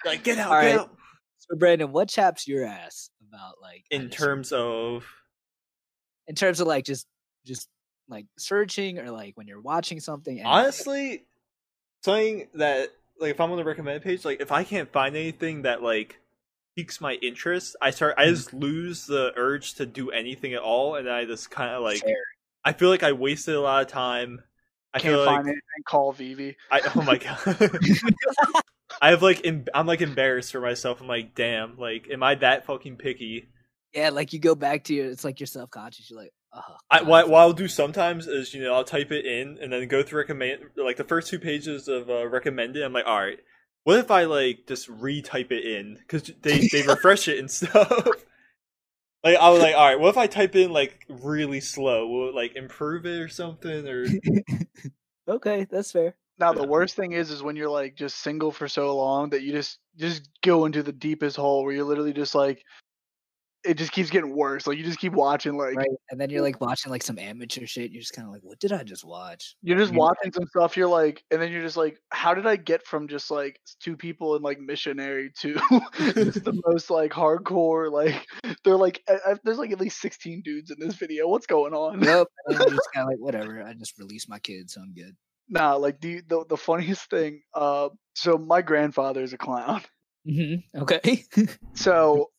Like, get out, All get right. out. So Brandon, what chaps your ass about like In kinda terms of, in terms of like just just like searching or like when you're watching something? And Honestly, something that like if I'm on the recommended page, like if I can't find anything that like piques my interest, I start I just mm-hmm. lose the urge to do anything at all, and then I just kind of like Fair. I feel like I wasted a lot of time. I Can't feel like find anything. Call Vivi. I oh my god. I have like em- I'm like embarrassed for myself. I'm like, damn, like, am I that fucking picky? yeah, like you go back to your, it's like you're self conscious. You're like, oh, I what, what I'll do sometimes is you know I'll type it in and then go through recommend like the first two pages of uh, recommended. I'm like, all right, what if I like just retype it in because they they refresh it and stuff. like I was like, all right, what if I type in like really slow? Will it like improve it or something? Or okay, that's fair. Now the worst thing is, is when you're like just single for so long that you just just go into the deepest hole where you're literally just like, it just keeps getting worse. Like you just keep watching, like Right. And then you're like watching like some amateur shit. You're just kind of like, what did I just watch? you're just watching some stuff. You're like, and then you're just like, how did I get from just like two people in like missionary to the most like hardcore? Like they're like, I, I, there's like at least 16 dudes in this video. What's going on? Yep. Just kind of like, whatever. I just released my kids, so I'm good. Nah, like the, the the funniest thing. Uh, so my grandfather is a clown. Mm-hmm. Okay. So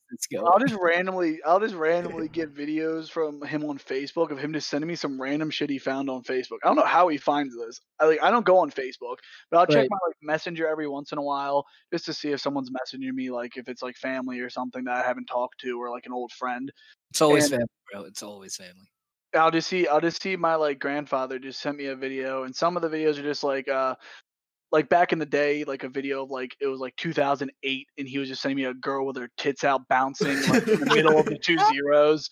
I'll just randomly, I'll just randomly get videos from him on Facebook of him just sending me some random shit he found on Facebook. I don't know how he finds this. I like, I don't go on Facebook, but I'll check Right. my like messenger every once in a while just to see if someone's messaging me, like if it's like family or something that I haven't talked to or like an old friend. It's always and- family, bro. It's always family. I'll just see, I'll just see my like grandfather just sent me a video, and some of the videos are just like, uh, like back in the day, like a video of like it was like 2008, and he was just sending me a girl with her tits out bouncing like in the middle of the two zeros.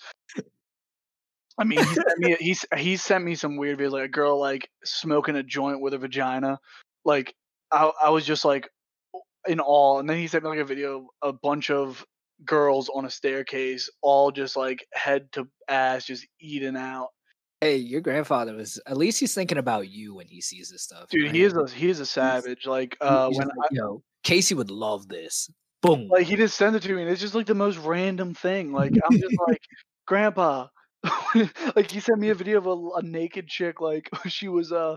I mean, he sent me he's he sent me some weird videos like a girl like smoking a joint with a vagina. Like I I was just like in awe, and then he sent me like a video of a bunch of girls on a staircase, all just like head to ass, just eating out. Hey, your grandfather was at least he's thinking about you when he sees this stuff. Dude, right? he is a he is a savage. Like uh, he's when just like, yo, Casey would love this. Boom. like he just sends it to me and it's just like the most random thing like i'm just like grandpa like he sent me a video of a, a naked chick like she was uh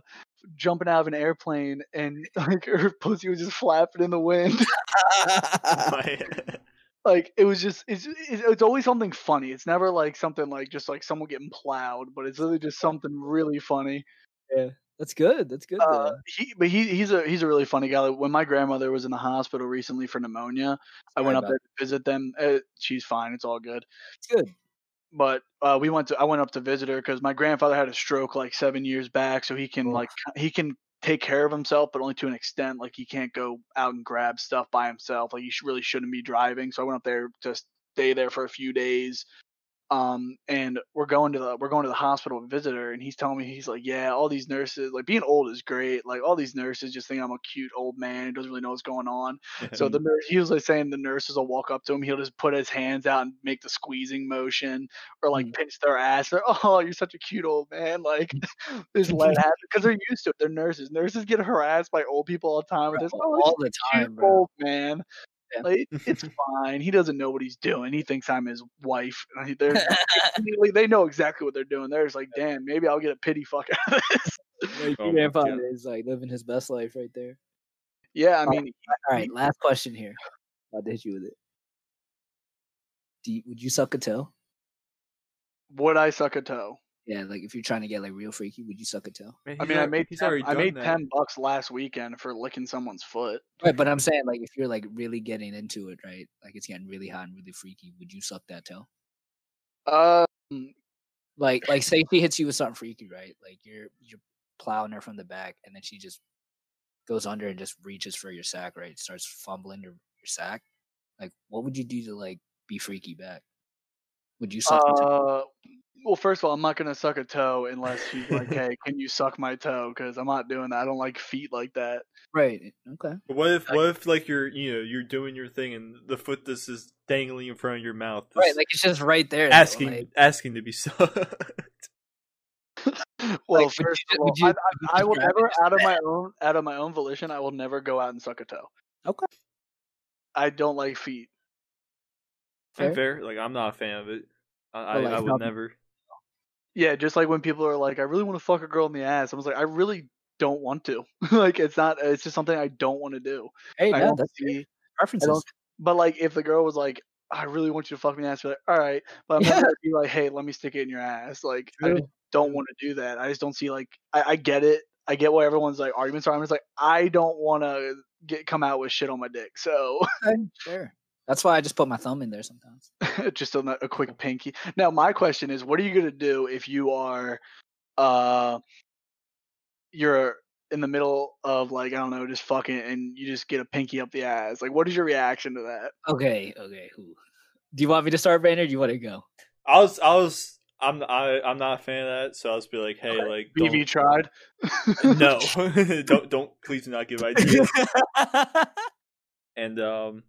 jumping out of an airplane and like her pussy was just flapping in the wind like it was just it's it's it's always something funny it's never like something like just like someone getting plowed but it's really just something really funny Yeah, That's good. That's good. uh, he, but he he's a he's a really funny guy. Like, when my grandmother was in the hospital recently for pneumonia, I went up there to visit them. Uh, she's fine. It's all good. It's good. but uh, we went to I went up to visit her because my grandfather had a stroke like seven years back, so he can like he can take care of himself, but only to an extent. Like he can't go out and grab stuff by himself. Like he really shouldn't be driving. So I went up there to stay there for a few days. Um, and we're going to the we're going to the hospital to visit her, and he's telling me he's like, yeah, all these nurses like being old is great. Like all these nurses just think I'm a cute old man who doesn't really know what's going on. So the nurse, he was like saying the nurses will walk up to him. He'll just put his hands out and make the squeezing motion, or like Mm. pinch their ass. They're, oh, you're such a cute old man. Like just let happen because they're used to it. They're nurses. Nurses get harassed by old people all the time. Bro, just, oh, all the time, old man. Yeah. Like, it's fine. He doesn't know what he's doing. He thinks I'm his wife. They're like, they know exactly what they're doing. They're just like, damn, maybe I'll get a pity fuck out of this. Like, Oh your grandfather God. is like living his best life right there. Yeah, I mean, All right, last question here. I'll hit you with it. Do you, would you suck a toe? would I suck a toe? Yeah, like if you're trying to get like real freaky, would you suck a toe? Man, I he's mean, I made he's 10, already I made that. ten bucks last weekend for licking someone's foot. Right, but I'm saying like if you're like really getting into it, right? Like it's getting really hot and really freaky, would you suck that toe? Um, Like like say she hits you with something freaky, right? Like you're you're plowing her from the back and then she just goes under and just reaches for your sack, right? Starts fumbling your, your sack. Like what would you do to like be freaky back? Would you suck the toe? uh, well, first of all, I'm not gonna suck a toe unless she's like, "Hey, can you suck my toe?" Because I'm not doing that. I don't like feet like that. Right. Okay. But what if Like- what if like you're you know you're doing your thing and the foot just is dangling in front of your mouth, Right, like it's just right there. though, asking like- asking to be sucked. Well, would you first ju- of all, would you- I, I, I will grab never, out of like my own, out of my own volition, I will never go out and suck a toe. Okay. I don't like feet. Fair. Fair. fair. Like I'm not a fan of it. I Well, I, I would some- never. Yeah, just like when people are like, "I really want to fuck a girl in the ass," I was like, "I really don't want to." like, it's not. It's just something I don't want to do. Hey, I no, that's see. I preferences. But like, if the girl was like, "I really want you to fuck me in the ass," be like, "All right," but I'm not gonna be like, "Hey, let me stick it in your ass." Like, I True, just don't true. want to do that. I just don't see like. I, I get it. I get what everyone's like arguments are. I'm just like, I don't want to get come out with shit on my dick. So sure. That's why I just put my thumb in there sometimes. just a, a quick pinky. Now, my question is, what are you gonna do if you are, uh, you're in the middle of like I don't know, just fucking, and you just get a pinky up the ass? Like, what is your reaction to that? Okay, okay. Who? Do you want me to start, Banner? Do you want to go? I was I was I'm I I'm not a fan of that, so I'll just be like, hey, like BB tried. don't, no, don't don't please do not give ideas. And um,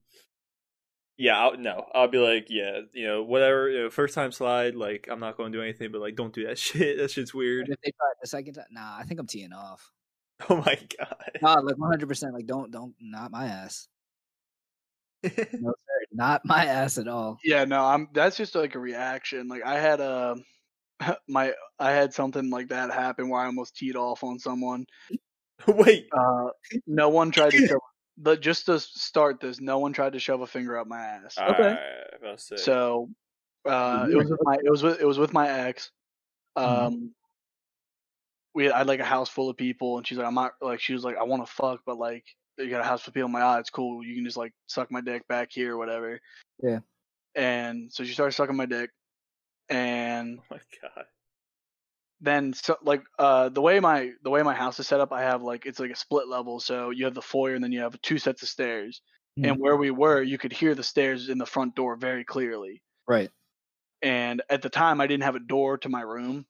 yeah, I'll, no, I'll be like, yeah, you know, whatever. You know, first time slide, like I'm not going to do anything, but like don't do that shit. That shit's And weird. if they try it the second time, nah, I think I'm teeing off. Oh my god. Nah, like 100. percent Like, don't, don't, not my ass. No, sir, not my ass at all. Yeah, no, I'm. That's just like a reaction. Like I had a, my I had something like that happen where I almost teed off on someone. Wait, Uh, no one tried to shove. The just to start this, no one tried to shove a finger up my ass. Okay. Alright, about to say. So, uh, it was with my it was with it was with my ex. Um, Mhm. we had, I had like a house full of people, and she's like, I'm not like she was like, I want to fuck, but like you got a house full of people. I'm like, ah, it's cool. You can just like suck my dick back here or whatever. Yeah. And so she started sucking my dick, and oh my god. Then so like uh the way my the way my house is set up, I have like it's like a split level. So you have the foyer, and then you have two sets of stairs. And where we were, you could hear the stairs in the front door very clearly. Right. and at the time I didn't have a door to my room,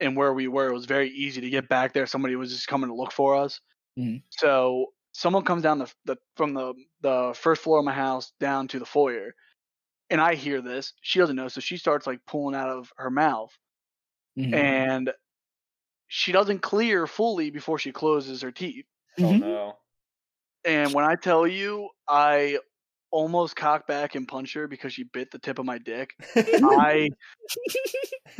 and where we were, it was very easy to get back there. Somebody was just coming to look for us. Mhm. So someone comes down the, the from the the first floor of my house down to the foyer, and I hear this. She doesn't know, so she starts like pulling out of her mouth, Mhm. and she doesn't clear fully before she closes her teeth. Oh Mhm. no. And when I tell you, I almost cocked back and punched her because she bit the tip of my dick. I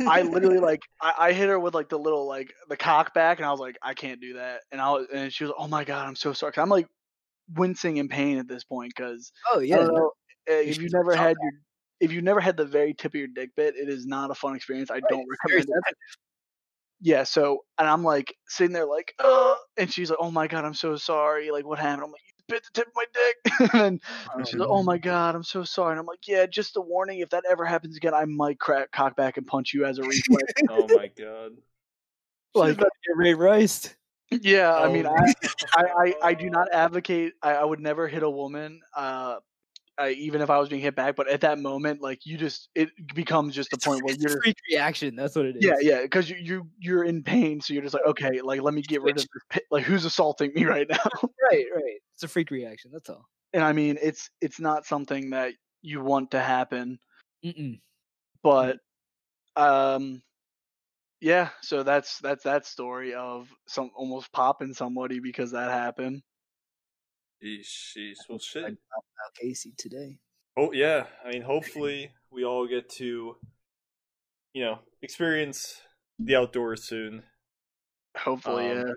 I literally like I, I hit her with like the little like the cock back, and I was like, I can't do that. And I was, and she was, oh my god, I'm so sorry. I'm like wincing in pain at this point because Oh I yeah. don't know if you've never had your if you've never had the very tip of your dick bit, it is not a fun experience. I don't it's recommend it. Yeah, so and I'm like sitting there like, uh, and she's like, oh my god, I'm so sorry. Like, what happened? I'm like, you bit the tip of my dick. and Oh, she's like, oh my god, I'm so sorry. And I'm like, yeah, just a warning. If that ever happens again, I might crack cock back and punch you as a reflex. oh my god. like, get Ray Rice. yeah, I mean, Oh I, I, I, I do not advocate. I, I would never hit a woman, uh, I, even if I was being hit back. But at that moment, like you just, it becomes just a It's a, point where it's you're, freak reaction. That's what it is. yeah, yeah, because you, you, you're in pain, so you're just like, okay, like let me get rid of this. Like who's assaulting me right now? Right. Right. It's a freak reaction. That's all. and I mean, it's, it's not something that you want to happen, Mm-mm. but, um. Yeah, so that's that's that story of some almost popping somebody because that happened. Yeesh, yeesh. Well, shit. found out Casey today. Oh yeah, I mean, hopefully we all get to, you know, experience the outdoors soon. Hopefully, Um, yeah.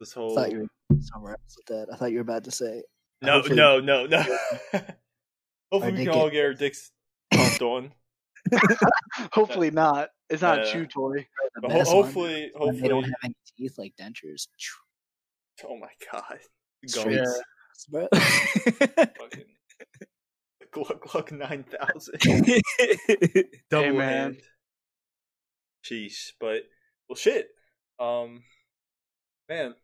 This I whole thought you were somewhere else with that. I thought you were about to say. no, hopefully- no, no, no. hopefully we can all get our dicks pumped on. Hopefully not. It's not a chew toy. But ho- best one hopefully, they don't have any teeth like dentures. Oh my god, Straight Gums. s- bro. fucking Gluck Gluck nine thousand. Double man. hand. Sheesh, but well, shit. Um, man,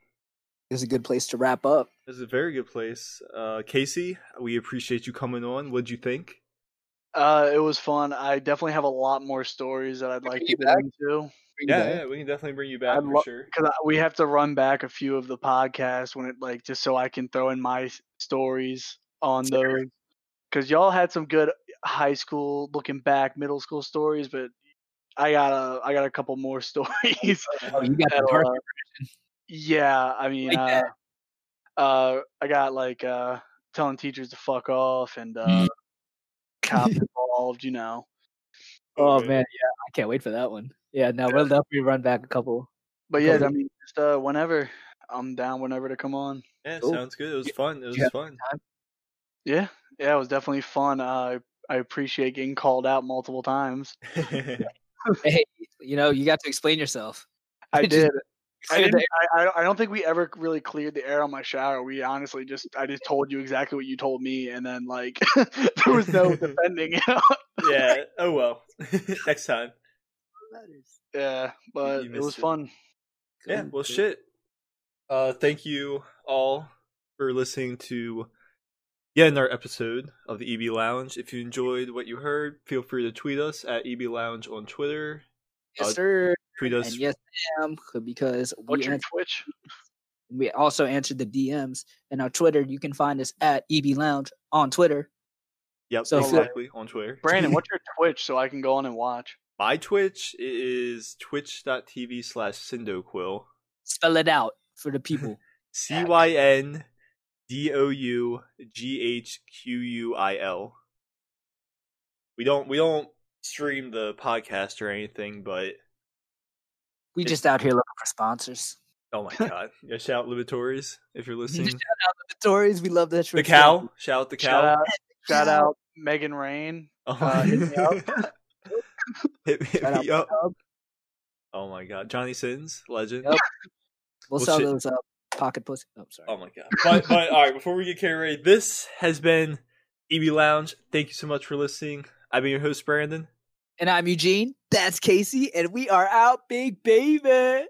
it's a good place to wrap up. this is a very good place. Uh, Casey, we appreciate you coming on. What'd you think? Uh, it was fun. I definitely have a lot more stories that I'd like to get back. into Bring Yeah, back. yeah, we can definitely bring you back I'd for lo- sure. because we have to run back a few of the podcasts when it like just so I can throw in my stories on Sure. those. Because y'all had some good high school, looking back, middle school stories, but I got a I got a couple more stories. Oh, you got the dark. uh, yeah, I mean, Like uh, uh, I got like uh, telling teachers to fuck off and uh, Mm. cops involved. You know, Oh Okay. man, yeah, I can't wait for that one. Yeah, no, we'll definitely run back a couple. But yeah, I mean, just uh, whenever I'm down, whenever to come on. Yeah, Cool. sounds good. It was fun. It was Yeah. fun. Yeah, yeah, it was definitely fun. Uh, I appreciate getting called out multiple times. Hey, you know, you got to explain yourself. I did. I, the didn't, I, I- I don't think we ever really cleared the air on my shower. We honestly just, I just told you exactly what you told me, and then like there was no defending. Yeah. Oh well. Next time. Yeah, but it was it. fun. Yeah. Cool, Well, shit. Uh, thank you all for listening to yet another episode of the EB Lounge. If you enjoyed what you heard, feel free to tweet us at EB Lounge on Twitter. Yes, Uh, sir. Tweet us. And yes, I am because we What's your answer, Twitch? we also answered the DMs and our Twitter. You can find us at EB Lounge on Twitter. Yep. So- exactly on Twitter. Brandon, what's your Twitch so I can go on and watch? My Twitch is twitch.tv slash Cyndoughquil. Spell it out for the people. C Y N D O U G H Q U I L. We don't we don't stream the podcast or anything, but we just out here looking for sponsors. oh my god. yeah, shout out Libatories if you're listening. Shout out the Tories. We love that. the short cow. Shout out the Shout cow. out, shout out Megan Rain. Oh uh, hit me my hit, hit me up. Pornhub. Oh my god. Johnny Sins, legend. Yep. We'll, Well, sell shit. those uh, pocket pussy. Oh, sorry. Oh my god. But but all right, before we get carried away, this has been EB Lounge. Thank you so much for listening. I've been your host, Brandon. And I'm Eugene. That's Casey. And we are out, big baby.